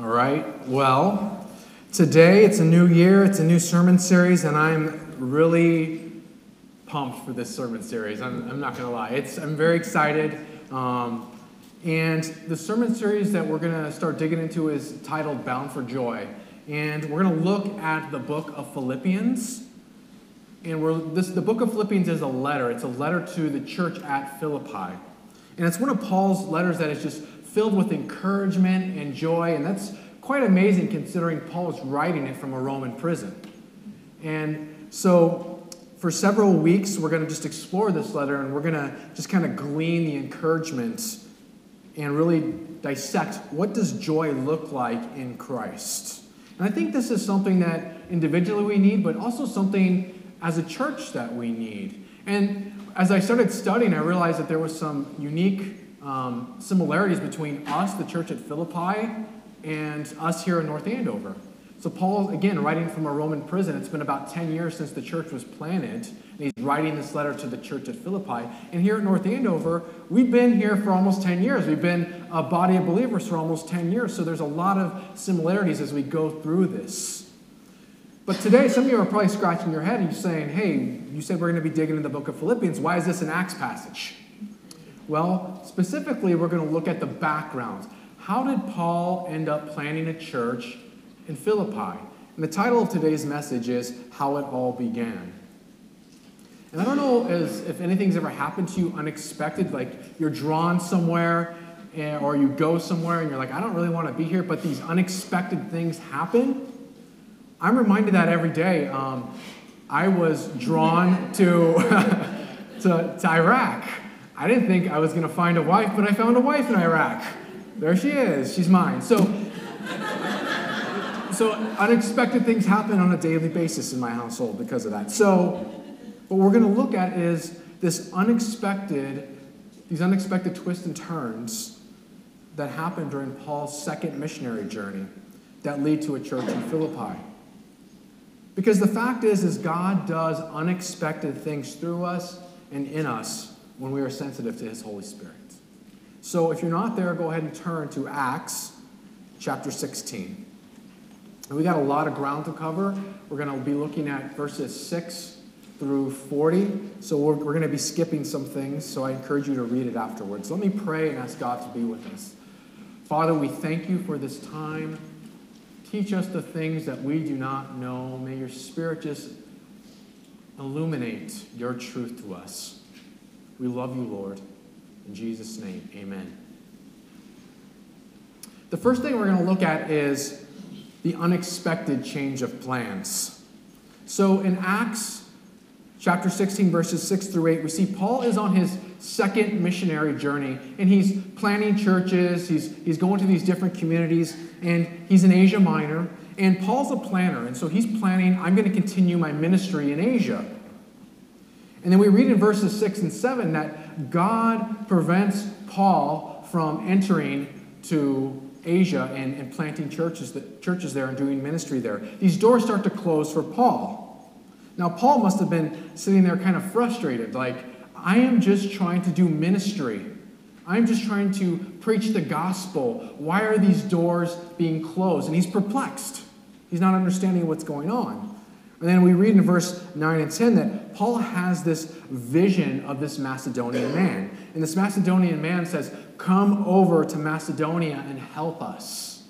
All right, well, today it's a new year, it's a new sermon series, and I'm really pumped for this sermon series. I'm, I'm not going to lie. It's, I'm very excited. Um, and the sermon series that we're going to start digging into is titled Bound for Joy. And we're going to look at the book of Philippians. And we're, this, the book of Philippians is a letter. It's a letter to the church at Philippi. And it's one of Paul's letters that is just filled with encouragement and joy. And that's quite amazing considering Paul is writing it from a Roman prison. And so, for several weeks, we're going to just explore this letter and we're going to just kind of glean the encouragement and really dissect what does joy look like in Christ. And I think this is something that individually we need, but also something as a church that we need. And as I started studying, I realized that there was some unique um, similarities between us, the church at Philippi, and us here in North Andover. So, Paul, again, writing from a Roman prison, it's been about 10 years since the church was planted, and he's writing this letter to the church at Philippi. And here at North Andover, we've been here for almost 10 years. We've been a body of believers for almost 10 years, so there's a lot of similarities as we go through this. But today, some of you are probably scratching your head and you're saying, hey, you said we're going to be digging in the book of Philippians. Why is this an Acts passage? Well, specifically, we're going to look at the background. How did Paul end up planting a church in Philippi? And the title of today's message is How It All Began. And I don't know if anything's ever happened to you unexpected, like you're drawn somewhere and, or you go somewhere and you're like, I don't really want to be here, but these unexpected things happen. I'm reminded that every day. Um, I was drawn to, to, to Iraq. I didn't think I was going to find a wife, but I found a wife in Iraq. There she is. She's mine. So, so unexpected things happen on a daily basis in my household because of that. So, what we're going to look at is this unexpected, these unexpected twists and turns that happened during Paul's second missionary journey that lead to a church in Philippi. Because the fact is, is God does unexpected things through us and in us when we are sensitive to His Holy Spirit. So if you're not there, go ahead and turn to Acts chapter 16. And we got a lot of ground to cover. We're going to be looking at verses 6 through 40. So we're, we're going to be skipping some things, so I encourage you to read it afterwards. Let me pray and ask God to be with us. Father, we thank you for this time. Teach us the things that we do not know. May your Spirit just illuminate your truth to us. We love you, Lord. In Jesus' name, amen. The first thing we're going to look at is the unexpected change of plans. So in Acts chapter 16, verses 6 through 8, we see Paul is on his second missionary journey, and he's planning churches, he's, he's going to these different communities, and he's in Asia Minor. And Paul's a planner, and so he's planning, I'm going to continue my ministry in Asia. And then we read in verses 6 and 7 that God prevents Paul from entering to Asia and, and planting churches, churches there and doing ministry there. These doors start to close for Paul. Now, Paul must have been sitting there kind of frustrated, like, I am just trying to do ministry. I'm just trying to preach the gospel. Why are these doors being closed? And he's perplexed. He's not understanding what's going on. And then we read in verse 9 and 10 that Paul has this vision of this Macedonian man. And this Macedonian man says, Come over to Macedonia and help us.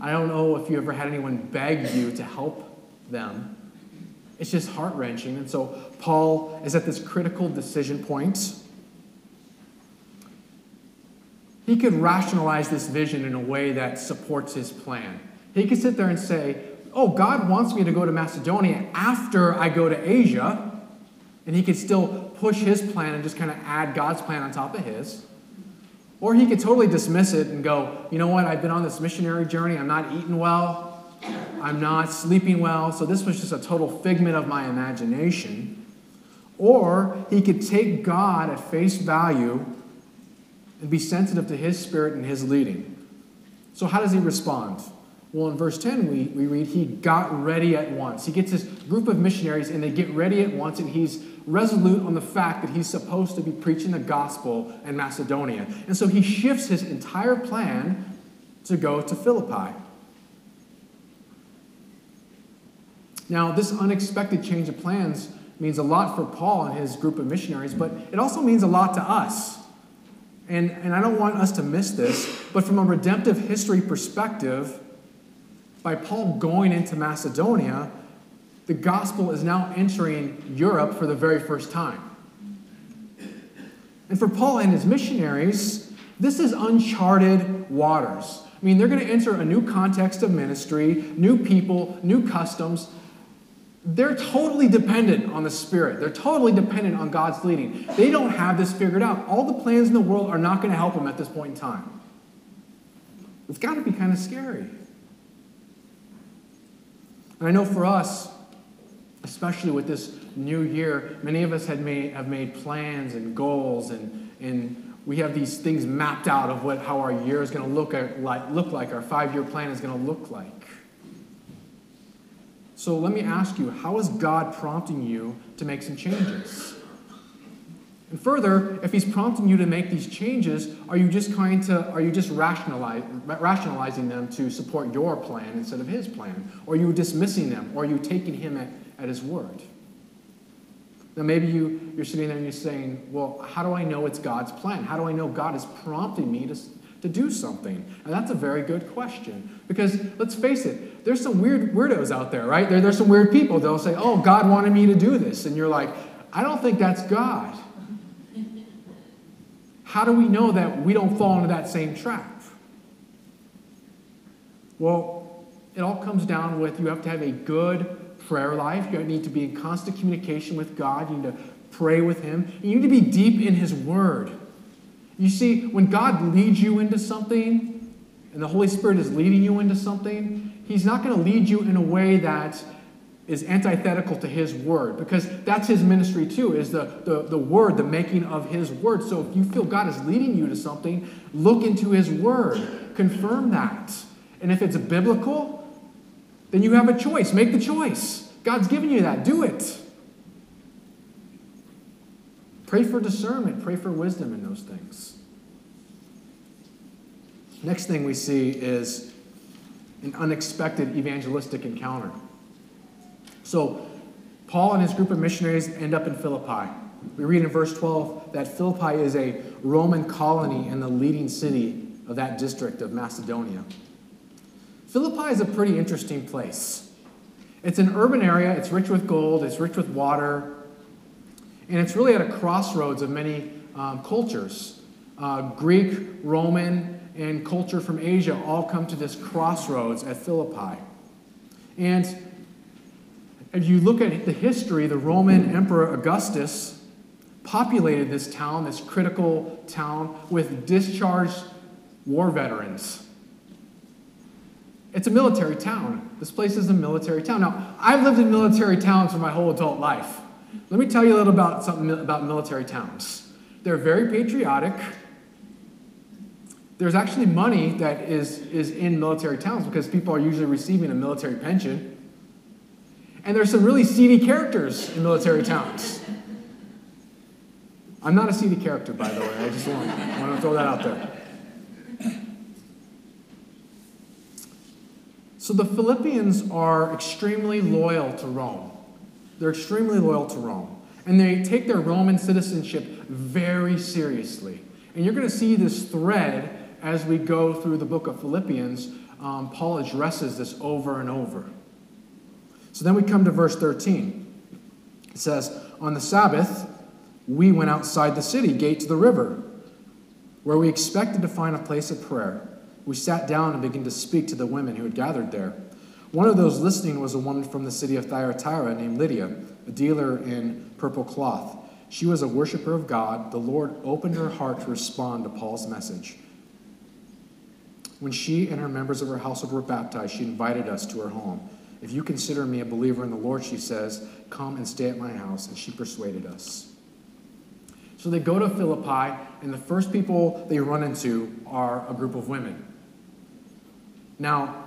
I don't know if you ever had anyone beg you to help them. It's just heart wrenching. And so Paul is at this critical decision point. He could rationalize this vision in a way that supports his plan. He could sit there and say, oh, God wants me to go to Macedonia after I go to Asia, and he could still push his plan and just kind of add God's plan on top of his. Or he could totally dismiss it and go, you know what, I've been on this missionary journey, I'm not eating well, I'm not sleeping well, so this was just a total figment of my imagination. Or he could take God at face value and be sensitive to his spirit and his leading. So, how does he respond? Well, in verse 10, we, we read, He got ready at once. He gets this group of missionaries, and they get ready at once, and he's resolute on the fact that he's supposed to be preaching the gospel in Macedonia. And so he shifts his entire plan to go to Philippi. Now, this unexpected change of plans means a lot for Paul and his group of missionaries, but it also means a lot to us. And, and I don't want us to miss this, but from a redemptive history perspective, by Paul going into Macedonia, the gospel is now entering Europe for the very first time. And for Paul and his missionaries, this is uncharted waters. I mean, they're going to enter a new context of ministry, new people, new customs, they're totally dependent on the Spirit. They're totally dependent on God's leading. They don't have this figured out. All the plans in the world are not going to help them at this point in time. It's got to be kind of scary. And I know for us, especially with this new year, many of us had made, have made plans and goals, and, and we have these things mapped out of what, how our year is going to look, like, look like, our five year plan is going to look like. So let me ask you how is God prompting you to make some changes? And further, if he's prompting you to make these changes, are you just trying to are you just rationalizing them to support your plan instead of his plan? Or are you dismissing them? Or are you taking him at, at his word? Now maybe you, you're sitting there and you're saying, well, how do I know it's God's plan? How do I know God is prompting me to, to do something? And that's a very good question. Because let's face it, there's some weird weirdos out there, right? There, there's some weird people. They'll say, oh, God wanted me to do this. And you're like, I don't think that's God. How do we know that we don't fall into that same trap? Well, it all comes down with you have to have a good prayer life. You need to be in constant communication with God. You need to pray with Him. You need to be deep in His Word. You see, when God leads you into something, and the Holy Spirit is leading you into something, He's not going to lead you in a way that is antithetical to His Word, because that's His ministry too, is the, the, the Word, the making of His Word. So if you feel God is leading you to something, look into His Word, confirm that. And if it's biblical, then you have a choice. Make the choice. God's given you that. Do it. Pray for discernment, pray for wisdom in those things. Next thing we see is an unexpected evangelistic encounter. So, Paul and his group of missionaries end up in Philippi. We read in verse 12 that Philippi is a Roman colony and the leading city of that district of Macedonia. Philippi is a pretty interesting place. It's an urban area, it's rich with gold, it's rich with water, and it's really at a crossroads of many um, cultures. Uh, Greek, Roman, and culture from Asia all come to this crossroads at Philippi. And if you look at the history, the Roman Emperor Augustus populated this town, this critical town, with discharged war veterans. It's a military town. This place is a military town. Now, I've lived in military towns for my whole adult life. Let me tell you a little about something about military towns. They're very patriotic. There's actually money that is, is in military towns because people are usually receiving a military pension. And there's some really seedy characters in military towns. I'm not a seedy character, by the way. I just want, want to throw that out there. So the Philippians are extremely loyal to Rome. They're extremely loyal to Rome. And they take their Roman citizenship very seriously. And you're going to see this thread as we go through the book of Philippians. Um, Paul addresses this over and over. So then we come to verse 13. It says, On the Sabbath, we went outside the city, gate to the river, where we expected to find a place of prayer. We sat down and began to speak to the women who had gathered there. One of those listening was a woman from the city of Thyatira named Lydia, a dealer in purple cloth. She was a worshiper of God. The Lord opened her heart to respond to Paul's message. When she and her members of her household were baptized, she invited us to her home. If you consider me a believer in the Lord, she says, come and stay at my house. And she persuaded us. So they go to Philippi, and the first people they run into are a group of women. Now,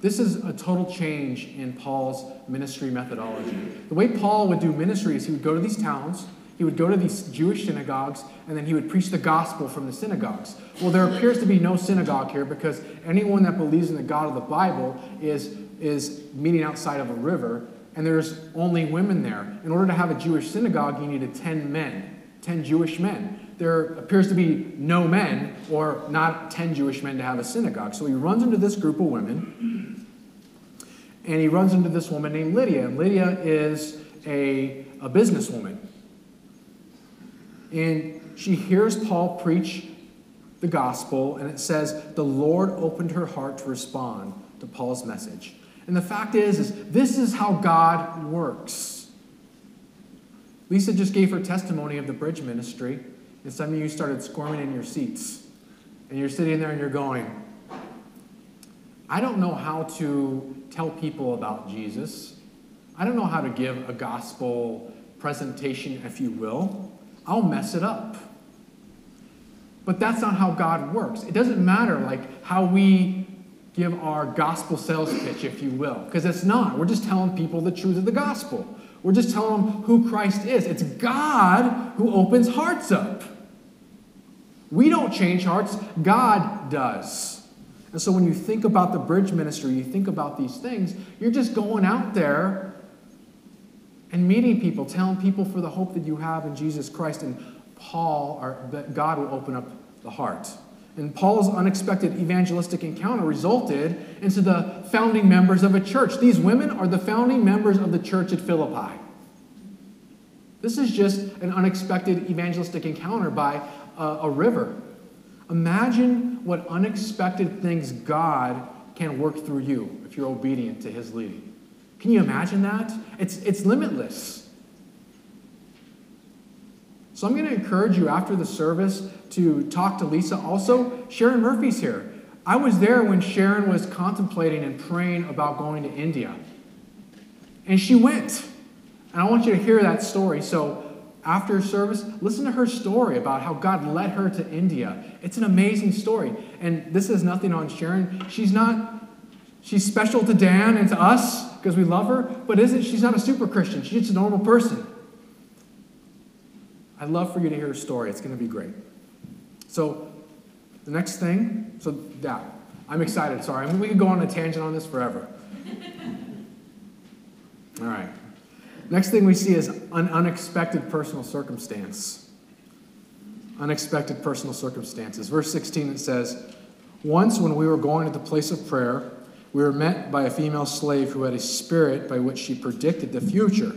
this is a total change in Paul's ministry methodology. The way Paul would do ministry is he would go to these towns, He would go to these Jewish synagogues and then he would preach the gospel from the synagogues. Well, there appears to be no synagogue here because anyone that believes in the God of the Bible is, is meeting outside of a river and there's only women there. In order to have a Jewish synagogue, you needed 10 men, 10 Jewish men. There appears to be no men or not 10 Jewish men to have a synagogue. So he runs into this group of women and he runs into this woman named Lydia. And Lydia is a, a businesswoman. And she hears Paul preach the gospel, and it says, The Lord opened her heart to respond to Paul's message. And the fact is, is this is how God works. Lisa just gave her testimony of the bridge ministry, and some of you started squirming in your seats. And you're sitting there and you're going, I don't know how to tell people about Jesus. I don't know how to give a gospel presentation, if you will. I'll mess it up. But that's not how God works. It doesn't matter like how we give our gospel sales pitch, if you will, because it's not. We're just telling people the truth of the gospel. We're just telling them who Christ is. It's God who opens hearts up. We don't change hearts, God does. And so when you think about the bridge ministry, you think about these things, you're just going out there and meeting people, telling people for the hope that you have in Jesus Christ. And Paul, or that God will open up the heart. And Paul's unexpected evangelistic encounter resulted into the founding members of a church. These women are the founding members of the church at Philippi. This is just an unexpected evangelistic encounter by a, a river. Imagine what unexpected things God can work through you if you're obedient to his leading. Can you imagine that? It's, it's limitless. So I'm going to encourage you after the service to talk to Lisa. Also, Sharon Murphy's here. I was there when Sharon was contemplating and praying about going to India. And she went. And I want you to hear that story. So after service, listen to her story about how God led her to India. It's an amazing story. And this is nothing on Sharon. She's not, she's special to Dan and to us because we love her, but isn't she's not a super Christian. She's just a normal person. I'd love for you to hear her story. It's going to be great. So, the next thing, so yeah, I'm excited. Sorry. I mean, we could go on a tangent on this forever. All right. Next thing we see is an unexpected personal circumstance. Unexpected personal circumstances. Verse 16 it says, Once when we were going to the place of prayer, we were met by a female slave who had a spirit by which she predicted the future.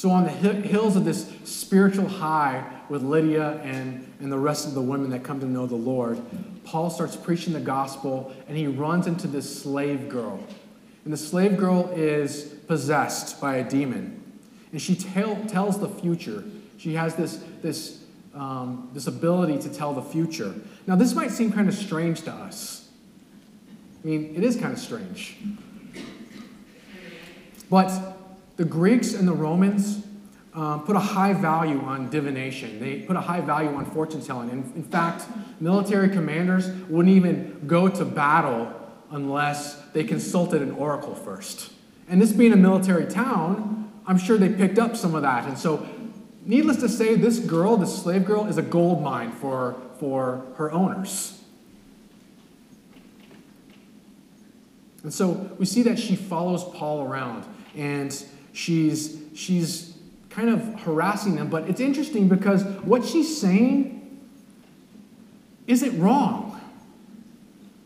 So, on the hills of this spiritual high with Lydia and, and the rest of the women that come to know the Lord, Paul starts preaching the gospel and he runs into this slave girl. And the slave girl is possessed by a demon. And she tell, tells the future. She has this, this, um, this ability to tell the future. Now, this might seem kind of strange to us. I mean, it is kind of strange. But the Greeks and the Romans um, put a high value on divination. They put a high value on fortune telling. In, in fact, military commanders wouldn't even go to battle unless they consulted an oracle first. And this being a military town, I'm sure they picked up some of that. And so, needless to say, this girl, this slave girl, is a gold mine for, for her owners. And so we see that she follows Paul around and she's, she's kind of harassing them. But it's interesting because what she's saying isn't wrong.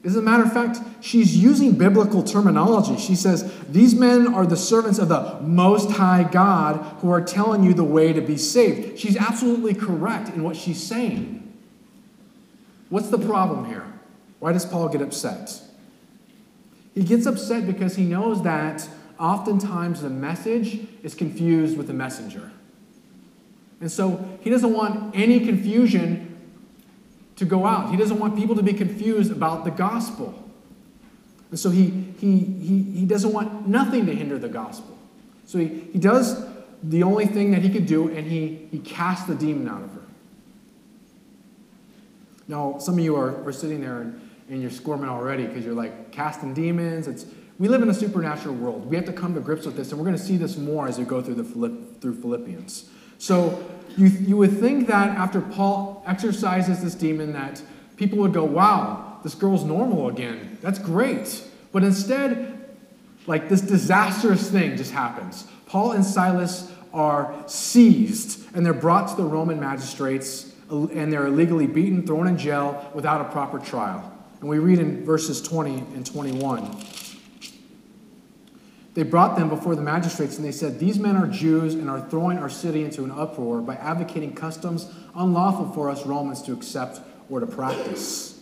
As a matter of fact, she's using biblical terminology. She says, These men are the servants of the Most High God who are telling you the way to be saved. She's absolutely correct in what she's saying. What's the problem here? Why does Paul get upset? He gets upset because he knows that oftentimes the message is confused with the messenger. And so he doesn't want any confusion to go out. He doesn't want people to be confused about the gospel. And so he, he, he, he doesn't want nothing to hinder the gospel. So he, he does the only thing that he could do, and he, he casts the demon out of her. Now, some of you are, are sitting there and, and you're squirming already because you're like, casting demons. It's, we live in a supernatural world. We have to come to grips with this, and we're going to see this more as we go through, the Philipp, through Philippians. So you, you would think that after Paul exorcises this demon that people would go, wow, this girl's normal again. That's great. But instead, like this disastrous thing just happens. Paul and Silas are seized and they're brought to the Roman magistrates uh, and they're illegally beaten, thrown in jail without a proper trial. And we read in verses 20 and 21. They brought them before the magistrates and they said, These men are Jews and are throwing our city into an uproar by advocating customs unlawful for us Romans to accept or to practice.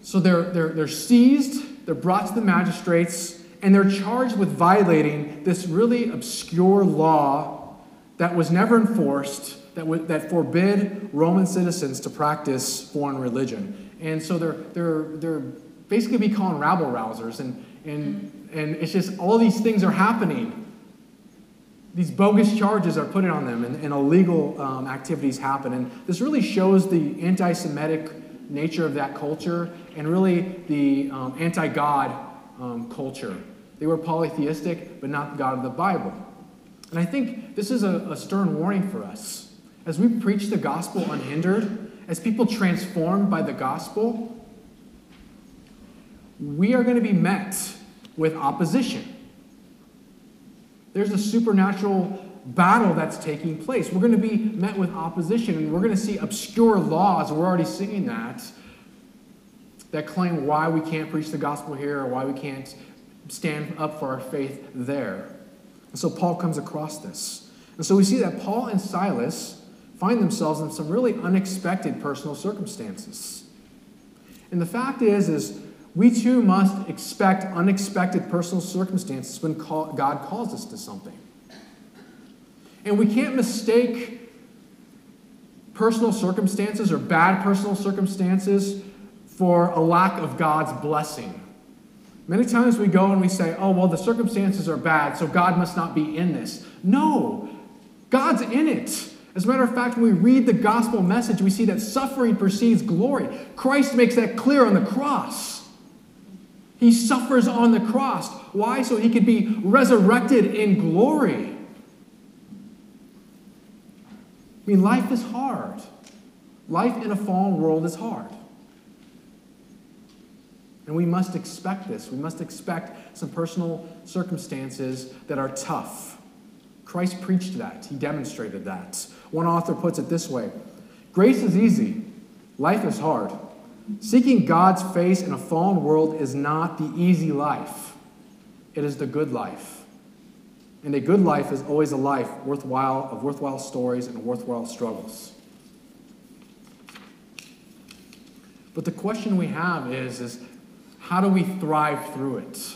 So they're, they're, they're seized, they're brought to the magistrates, and they're charged with violating this really obscure law that was never enforced, that, w- that forbid Roman citizens to practice foreign religion. And so they're, they're, they're basically be calling rabble rousers. And, and, and it's just all these things are happening. These bogus charges are put on them, and, and illegal um, activities happen. And this really shows the anti Semitic nature of that culture and really the um, anti God um, culture. They were polytheistic, but not the God of the Bible. And I think this is a, a stern warning for us. As we preach the gospel unhindered, as people transformed by the gospel, we are going to be met with opposition. There's a supernatural battle that's taking place. We're going to be met with opposition, and we're going to see obscure laws. We're already seeing that that claim why we can't preach the gospel here or why we can't stand up for our faith there. And so Paul comes across this. And so we see that Paul and Silas find themselves in some really unexpected personal circumstances. And the fact is, is we too must expect unexpected personal circumstances when call, God calls us to something. And we can't mistake personal circumstances or bad personal circumstances for a lack of God's blessing. Many times we go and we say, oh, well, the circumstances are bad, so God must not be in this. No, God's in it. As a matter of fact, when we read the gospel message, we see that suffering precedes glory. Christ makes that clear on the cross. He suffers on the cross. Why? So he could be resurrected in glory. I mean, life is hard. Life in a fallen world is hard. And we must expect this. We must expect some personal circumstances that are tough. Christ preached that, he demonstrated that. One author puts it this way Grace is easy, life is hard. Seeking God's face in a fallen world is not the easy life, it is the good life. And a good life is always a life worthwhile of worthwhile stories and worthwhile struggles. But the question we have is, is how do we thrive through it?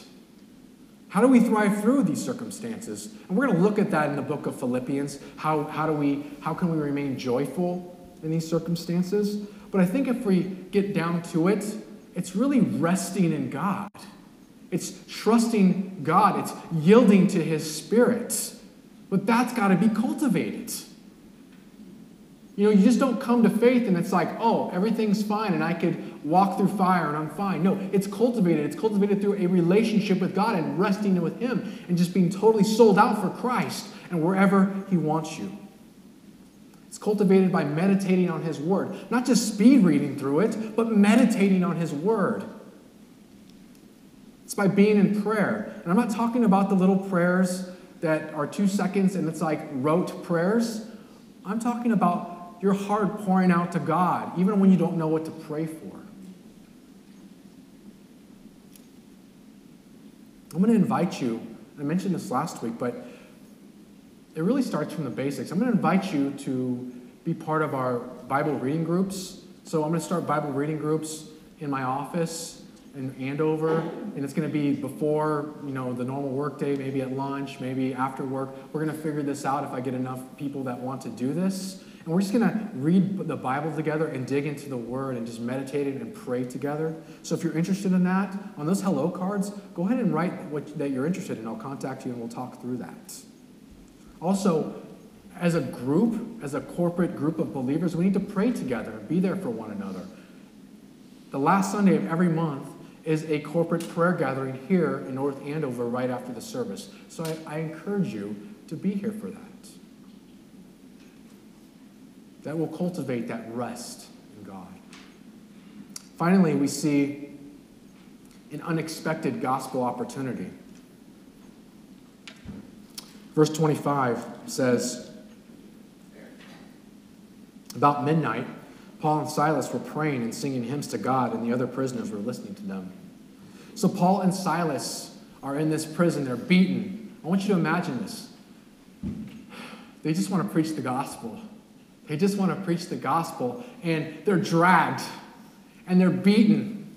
How do we thrive through these circumstances? And we're going to look at that in the book of Philippians. How, how, do we, how can we remain joyful in these circumstances? But I think if we get down to it, it's really resting in God. It's trusting God. It's yielding to His Spirit. But that's got to be cultivated. You know, you just don't come to faith and it's like, oh, everything's fine and I could walk through fire and I'm fine. No, it's cultivated. It's cultivated through a relationship with God and resting with Him and just being totally sold out for Christ and wherever He wants you. Cultivated by meditating on His Word. Not just speed reading through it, but meditating on His Word. It's by being in prayer. And I'm not talking about the little prayers that are two seconds and it's like rote prayers. I'm talking about your heart pouring out to God, even when you don't know what to pray for. I'm going to invite you, I mentioned this last week, but it really starts from the basics. I'm going to invite you to be part of our Bible reading groups. So I'm going to start Bible reading groups in my office in Andover, and it's going to be before you know the normal workday, maybe at lunch, maybe after work. We're going to figure this out if I get enough people that want to do this. And we're just going to read the Bible together and dig into the Word and just meditate it and pray together. So if you're interested in that, on those hello cards, go ahead and write what that you're interested in. I'll contact you and we'll talk through that. Also, as a group, as a corporate group of believers, we need to pray together and be there for one another. The last Sunday of every month is a corporate prayer gathering here in North Andover right after the service. So I, I encourage you to be here for that that will cultivate that rest in God. Finally, we see an unexpected gospel opportunity. Verse 25 says, About midnight, Paul and Silas were praying and singing hymns to God, and the other prisoners were listening to them. So Paul and Silas are in this prison, they're beaten. I want you to imagine this. They just want to preach the gospel. They just want to preach the gospel, and they're dragged, and they're beaten,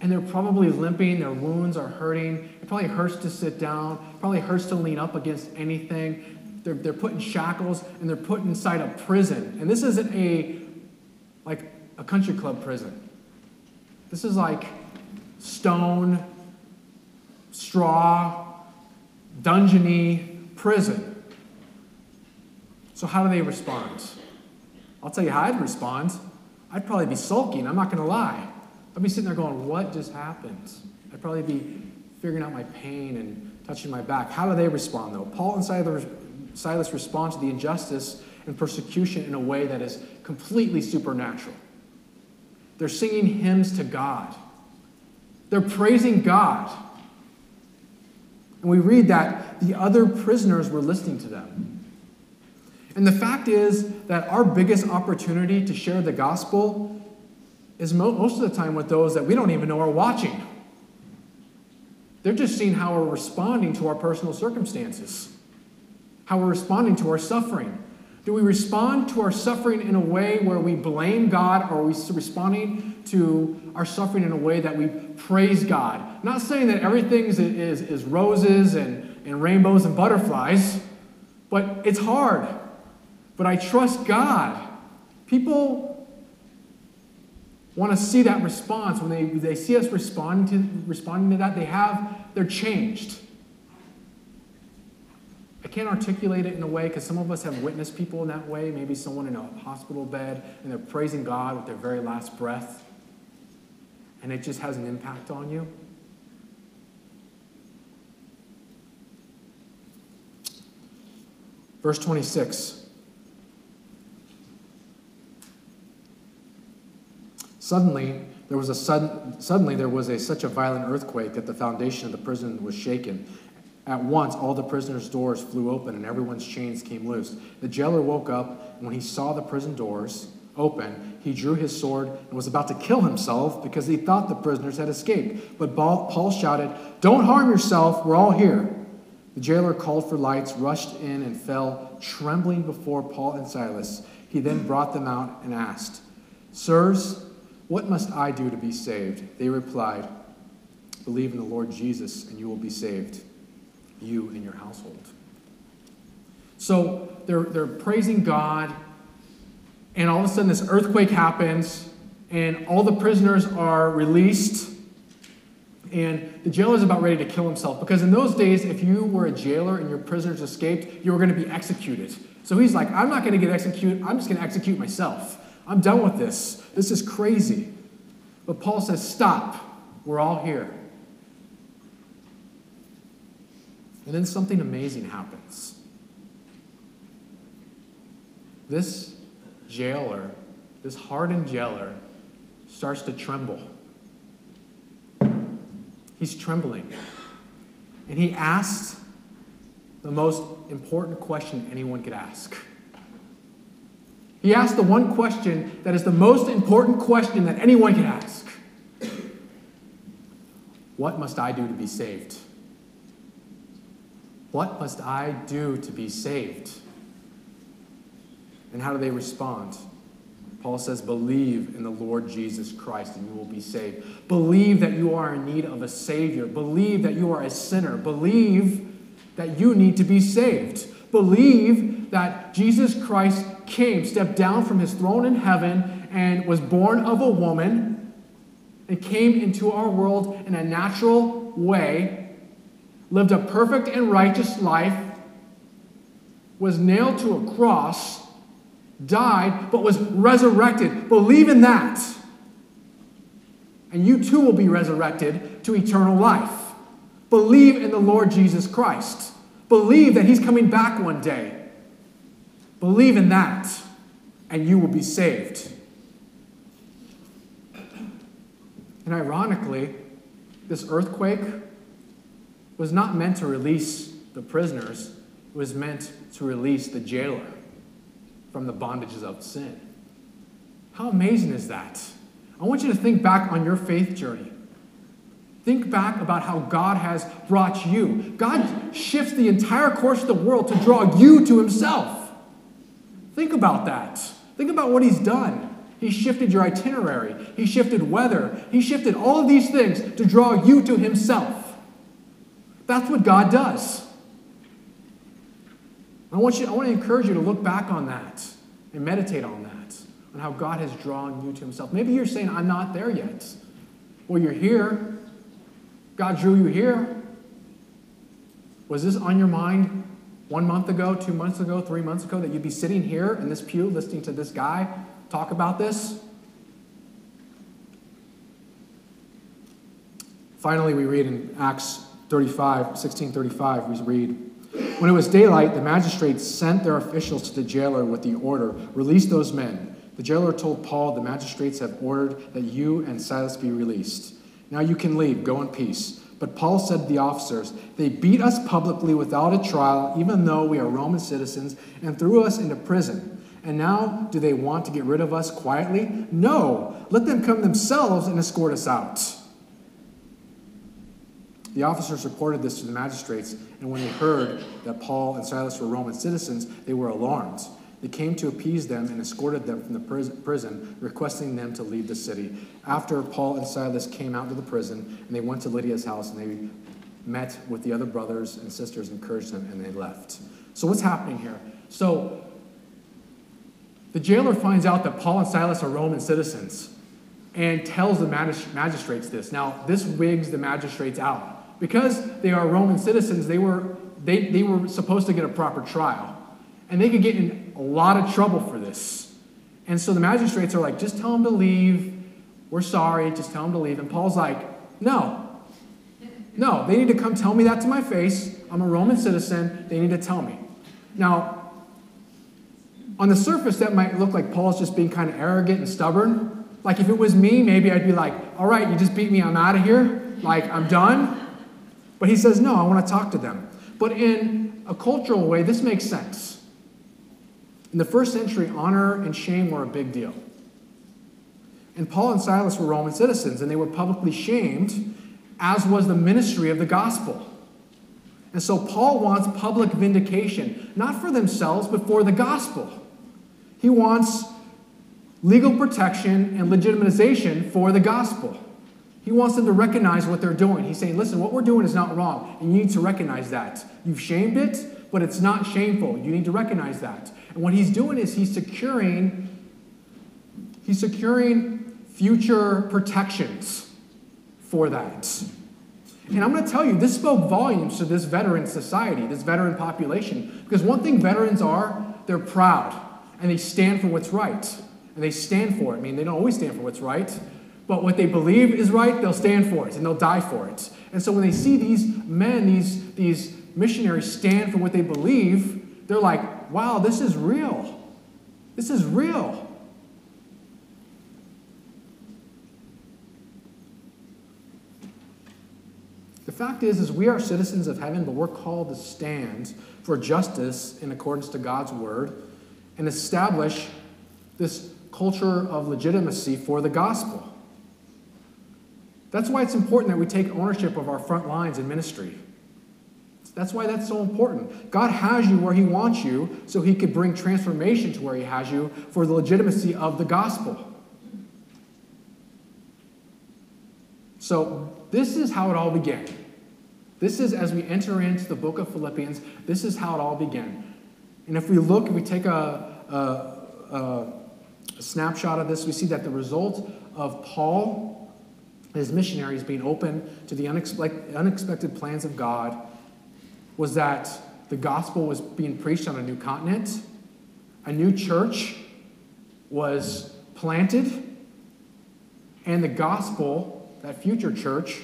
and they're probably limping. Their wounds are hurting. It probably hurts to sit down, probably hurts to lean up against anything. They're, they're put in shackles, and they're put inside a prison. And this isn't a, like, a country club prison. This is like stone, straw, dungeony prison. So, how do they respond? I'll tell you how I'd respond. I'd probably be sulking, I'm not to lie. I'd be sitting there going, What just happened? I'd probably be figuring out my pain and touching my back. How do they respond, though? Paul and Silas respond to the injustice and persecution in a way that is completely supernatural. They're singing hymns to God, they're praising God. And we read that the other prisoners were listening to them. And the fact is that our biggest opportunity to share the gospel is most of the time with those that we don't even know are watching. They're just seeing how we're responding to our personal circumstances, how we're responding to our suffering. Do we respond to our suffering in a way where we blame God, or are we responding to our suffering in a way that we praise God? Not saying that everything is, is, is roses and, and rainbows and butterflies, but it's hard but I trust God. People want to see that response. When they, they see us responding to, responding to that, they have, they're changed. I can't articulate it in a way because some of us have witnessed people in that way. Maybe someone in a hospital bed and they're praising God with their very last breath, and it just has an impact on you. Verse 26. Suddenly, there was a sudden, suddenly there was a, such a violent earthquake that the foundation of the prison was shaken. At once, all the prisoners' doors flew open and everyone's chains came loose. The jailer woke up, and when he saw the prison doors open, he drew his sword and was about to kill himself because he thought the prisoners had escaped. But Paul shouted, Don't harm yourself, we're all here. The jailer called for lights, rushed in, and fell trembling before Paul and Silas. He then brought them out and asked, Sirs, what must I do to be saved? They replied, Believe in the Lord Jesus, and you will be saved, you and your household. So they're, they're praising God, and all of a sudden this earthquake happens, and all the prisoners are released. And the jailer is about ready to kill himself because in those days, if you were a jailer and your prisoners escaped, you were going to be executed. So he's like, I'm not going to get executed, I'm just going to execute myself. I'm done with this. This is crazy. But Paul says, Stop. We're all here. And then something amazing happens. This jailer, this hardened jailer, starts to tremble. He's trembling. And he asks the most important question anyone could ask. He asked the one question that is the most important question that anyone can ask What must I do to be saved? What must I do to be saved? And how do they respond? Paul says, Believe in the Lord Jesus Christ and you will be saved. Believe that you are in need of a Savior. Believe that you are a sinner. Believe that you need to be saved. Believe that Jesus Christ came, stepped down from his throne in heaven, and was born of a woman, and came into our world in a natural way, lived a perfect and righteous life, was nailed to a cross, died, but was resurrected. Believe in that. And you too will be resurrected to eternal life. Believe in the Lord Jesus Christ. Believe that He's coming back one day. Believe in that, and you will be saved. And ironically, this earthquake was not meant to release the prisoners, it was meant to release the jailer from the bondages of sin. How amazing is that? I want you to think back on your faith journey. Think back about how God has brought you. God shifts the entire course of the world to draw you to Himself. Think about that. Think about what He's done. He shifted your itinerary, He shifted weather, He shifted all of these things to draw you to Himself. That's what God does. I want, you, I want to encourage you to look back on that and meditate on that, on how God has drawn you to Himself. Maybe you're saying, I'm not there yet. Well, you're here. God drew you here. Was this on your mind one month ago, two months ago, three months ago that you'd be sitting here in this pew listening to this guy talk about this? Finally, we read in Acts 35, 16 35, we read, When it was daylight, the magistrates sent their officials to the jailer with the order, Release those men. The jailer told Paul, The magistrates have ordered that you and Silas be released. Now you can leave, go in peace. But Paul said to the officers, They beat us publicly without a trial, even though we are Roman citizens, and threw us into prison. And now do they want to get rid of us quietly? No, let them come themselves and escort us out. The officers reported this to the magistrates, and when they heard that Paul and Silas were Roman citizens, they were alarmed. They came to appease them and escorted them from the prison, requesting them to leave the city. After Paul and Silas came out of the prison, and they went to Lydia's house, and they met with the other brothers and sisters, encouraged them, and they left. So, what's happening here? So, the jailer finds out that Paul and Silas are Roman citizens and tells the magistrates this. Now, this wigs the magistrates out. Because they are Roman citizens, they were, they, they were supposed to get a proper trial. And they could get in a lot of trouble for this. And so the magistrates are like, just tell them to leave. We're sorry. Just tell them to leave. And Paul's like, no. No, they need to come tell me that to my face. I'm a Roman citizen. They need to tell me. Now, on the surface, that might look like Paul's just being kind of arrogant and stubborn. Like if it was me, maybe I'd be like, all right, you just beat me. I'm out of here. Like, I'm done. But he says, no, I want to talk to them. But in a cultural way, this makes sense. In the first century, honor and shame were a big deal. And Paul and Silas were Roman citizens, and they were publicly shamed, as was the ministry of the gospel. And so Paul wants public vindication, not for themselves, but for the gospel. He wants legal protection and legitimization for the gospel. He wants them to recognize what they're doing. He's saying, listen, what we're doing is not wrong, and you need to recognize that. You've shamed it, but it's not shameful. You need to recognize that. And what he's doing is he's securing he's securing future protections for that. And I'm going to tell you, this spoke volumes to this veteran society, this veteran population. Because one thing veterans are, they're proud and they stand for what's right. And they stand for it. I mean, they don't always stand for what's right, but what they believe is right, they'll stand for it and they'll die for it. And so when they see these men, these, these missionaries stand for what they believe, they're like, wow, this is real. This is real. The fact is, is we are citizens of heaven, but we're called to stand for justice in accordance to God's word and establish this culture of legitimacy for the gospel. That's why it's important that we take ownership of our front lines in ministry. That's why that's so important. God has you where He wants you so He could bring transformation to where He has you for the legitimacy of the gospel. So, this is how it all began. This is as we enter into the book of Philippians, this is how it all began. And if we look, if we take a, a a snapshot of this, we see that the result of Paul his missionaries being open to the unexpected plans of God was that the gospel was being preached on a new continent, a new church was planted, and the gospel, that future church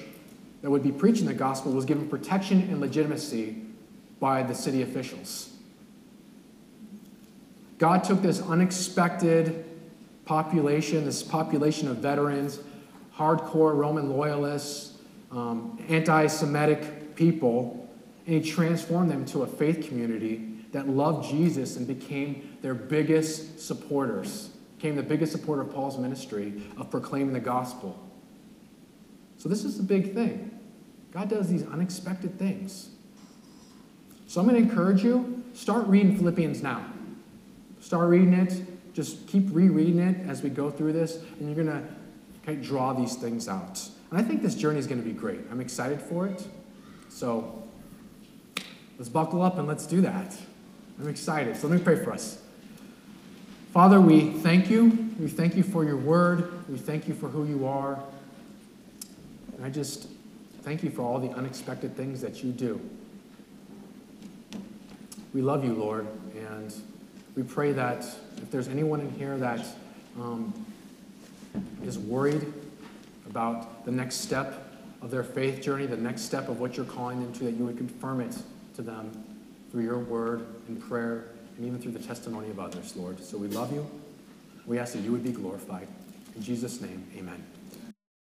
that would be preaching the gospel, was given protection and legitimacy by the city officials. God took this unexpected population, this population of veterans, hardcore Roman loyalists, um, anti Semitic people, and He transformed them to a faith community that loved Jesus and became their biggest supporters, became the biggest supporter of Paul's ministry of proclaiming the gospel. So, this is the big thing. God does these unexpected things. So, I'm going to encourage you start reading Philippians now. Start reading it. Just keep rereading it as we go through this, and you're going to kind of draw these things out. And I think this journey is going to be great. I'm excited for it. So, let's buckle up and let's do that. I'm excited. So, let me pray for us. Father, we thank you. We thank you for your word. We thank you for who you are. And I just thank you for all the unexpected things that you do. We love you, Lord, and we pray that if there's anyone in here that um, is worried about the next step of their faith journey, the next step of what you're calling them to, that you would confirm it to them through your word and prayer and even through the testimony of others, Lord. So we love you. We ask that you would be glorified. In Jesus' name, amen.